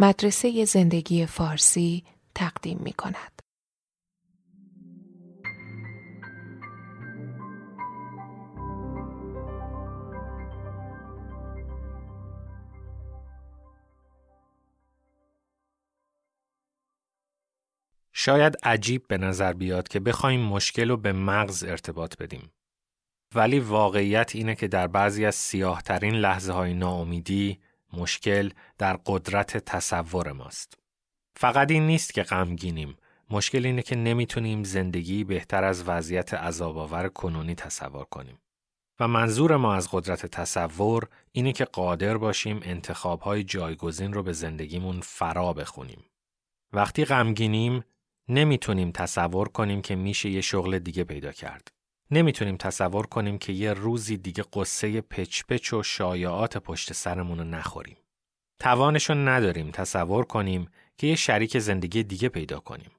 مدرسه زندگی فارسی تقدیم می کند. شاید عجیب به نظر بیاد که بخوایم مشکل رو به مغز ارتباط بدیم. ولی واقعیت اینه که در بعضی از سیاهترین لحظه های ناامیدی مشکل در قدرت تصور ماست. فقط این نیست که غمگینیم. مشکل اینه که نمی‌تونیم زندگی بهتر از وضعیت عذابآور کنونی تصور کنیم. و منظور ما از قدرت تصور اینه که قادر باشیم انتخابهای جایگزین رو به زندگیمون فرا بخونیم. وقتی غمگینیم نمی‌تونیم تصور کنیم که میشه یه شغل دیگه پیدا کرد. نمی‌تونیم تصور کنیم که یه روزی دیگه قصه پچ پچ و شایعات پشت سرمون رو نخوریم. توانشو نداریم تصور کنیم که یه شریک زندگی دیگه پیدا کنیم.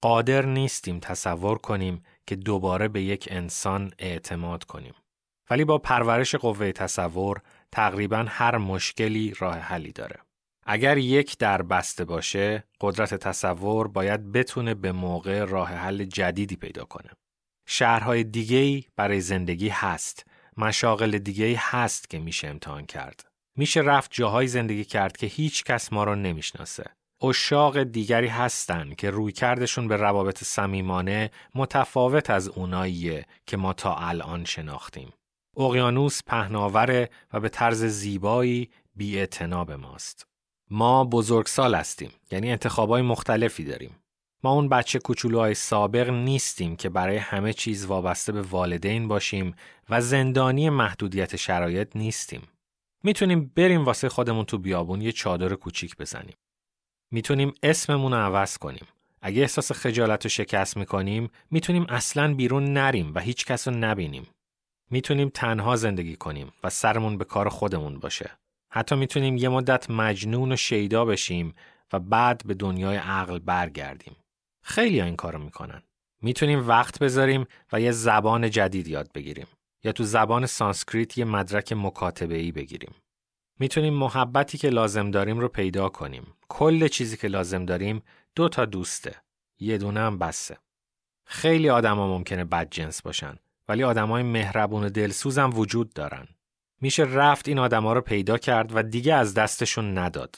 قادر نیستیم تصور کنیم که دوباره به یک انسان اعتماد کنیم. ولی با پرورش قوه تصور تقریبا هر مشکلی راه حلی داره. اگر یک در بسته باشه، قدرت تصور باید بتونه به موقع راه حل جدیدی پیدا کنه. شهرهای دیگه‌ای برای زندگی هست. مشاغل دیگه‌ای هست که میشه امتحان کرد. میشه رفت جاهای زندگی کرد که هیچ کس ما رو نمی‌شناسه. اشاق دیگری هستن که روی کردشون به روابط صمیمانه متفاوت از اوناییه که ما تا الان شناختیم. اقیانوس پهناوره و به طرز زیبایی بی ماست. ما بزرگسال هستیم یعنی انتخابای مختلفی داریم. ما اون بچه کوچولوهای سابق نیستیم که برای همه چیز وابسته به والدین باشیم و زندانی محدودیت شرایط نیستیم. می‌تونیم بریم واسه خودمون تو بیابون یه چادر کوچیک بزنیم. می‌تونیم اسممون رو عوض کنیم. اگه احساس خجالت و شکست می‌کنیم می‌تونیم اصلا بیرون نریم و هیچ کس رو نبینیم. می‌تونیم تنها زندگی کنیم و سرمون به کار خودمون باشه. حتی می‌تونیم یه مدت مجنون و شیدا بشیم و بعد به دنیای عقل برگردیم. خیلی این کارو می‌کنن. می‌تونیم وقت بذاریم و یه زبان جدید یاد بگیریم یا تو زبان سانسکریت یه مدرک مکاتبه ای بگیریم. می‌تونیم محبتی که لازم داریم رو پیدا کنیم. کل چیزی که لازم داریم دو تا دوسته. یه دونه هم بسه. خیلی آدما ممکنه بد جنس باشن ولی آدمای مهربون و دلسوز هم وجود دارن. میشه رفت این آدما رو پیدا کرد و دیگه از دستشون نداد.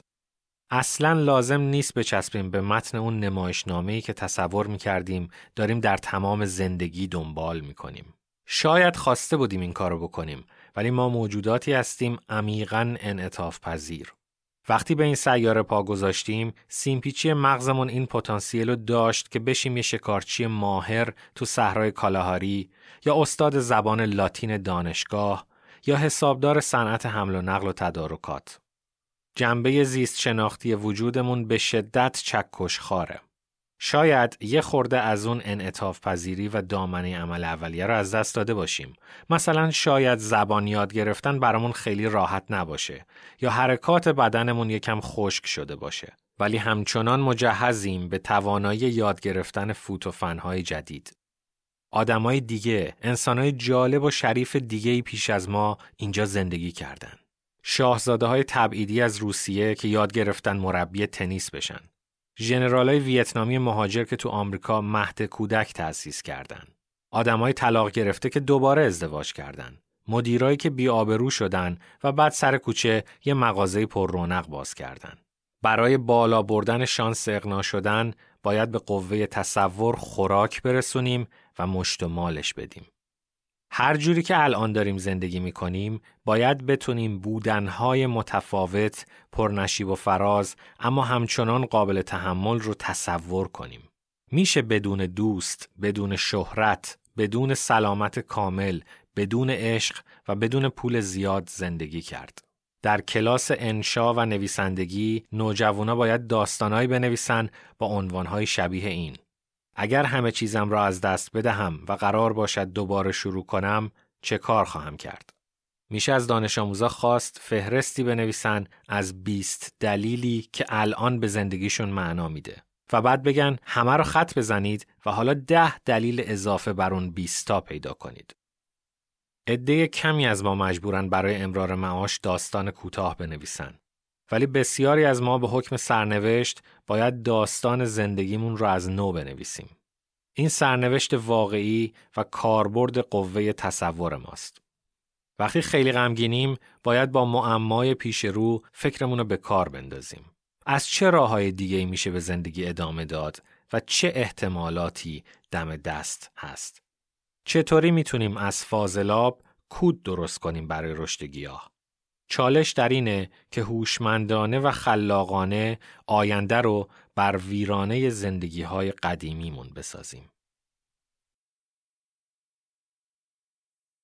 اصلا لازم نیست بچسبیم به متن اون نمایشنامه‌ای که تصور می‌کردیم داریم در تمام زندگی دنبال می‌کنیم. شاید خواسته بودیم این کارو بکنیم ولی ما موجوداتی هستیم عمیقا انعطاف پذیر. وقتی به این سیاره پا گذاشتیم، سیمپیچی مغزمون این پتانسیل رو داشت که بشیم یه شکارچی ماهر تو صحرای کالاهاری یا استاد زبان لاتین دانشگاه یا حسابدار صنعت حمل و نقل و تدارکات. جنبه زیست شناختی وجودمون به شدت چکش خاره. شاید یه خورده از اون انعطاف پذیری و دامنه عمل اولیه رو از دست داده باشیم. مثلا شاید زبان یاد گرفتن برامون خیلی راحت نباشه یا حرکات بدنمون یکم خشک شده باشه. ولی همچنان مجهزیم به توانایی یاد گرفتن فوت و فنهای جدید. آدمای دیگه، انسانای جالب و شریف دیگه پیش از ما اینجا زندگی کردن. شاهزاده های تبعیدی از روسیه که یاد گرفتن مربی تنیس بشن. ژنرال های ویتنامی مهاجر که تو آمریکا مهد کودک تأسیس کردند. آدمای طلاق گرفته که دوباره ازدواج کردند. مدیرایی که بیابرو شدن و بعد سر کوچه یه مغازه پر رونق باز کردن. برای بالا بردن شانس اقنا شدن باید به قوه تصور خوراک برسونیم و مشت و مالش بدیم. هر جوری که الان داریم زندگی می کنیم باید بتونیم بودنهای متفاوت، پرنشیب و فراز اما همچنان قابل تحمل رو تصور کنیم. میشه بدون دوست، بدون شهرت، بدون سلامت کامل، بدون عشق و بدون پول زیاد زندگی کرد. در کلاس انشا و نویسندگی نوجوانا باید داستانهایی بنویسن با عنوانهای شبیه این. اگر همه چیزم را از دست بدهم و قرار باشد دوباره شروع کنم چه کار خواهم کرد؟ میشه از دانش آموزا خواست فهرستی بنویسن از 20 دلیلی که الان به زندگیشون معنا میده و بعد بگن همه رو خط بزنید و حالا ده دلیل اضافه بر اون 20 تا پیدا کنید. عده کمی از ما مجبورن برای امرار معاش داستان کوتاه بنویسن. ولی بسیاری از ما به حکم سرنوشت باید داستان زندگیمون رو از نو بنویسیم. این سرنوشت واقعی و کاربرد قوه تصور ماست. وقتی خیلی غمگینیم باید با معمای پیش رو فکرمون رو به کار بندازیم. از چه راه های دیگه میشه به زندگی ادامه داد و چه احتمالاتی دم دست هست؟ چطوری می‌تونیم از فاضلاب کود درست کنیم برای رشد گیاه؟ چالش در اینه که هوشمندانه و خلاقانه آینده رو بر ویرانه زندگی های قدیمیمون بسازیم.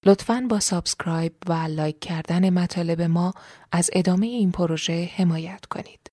لطفاً با subscribe و like کردن مطالب ما از ادامه این پروژه حمایت کنید.